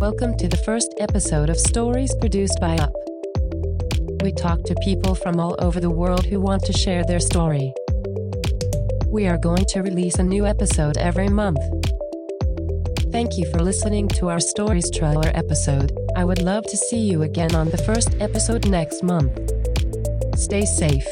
Welcome to the first episode of Stories Produced by Up. We talk to people from all over the world who want to share their story. We are going to release a new episode every month. Thank you for listening to our Stories trailer episode. I would love to see you again on the first episode next month. Stay safe.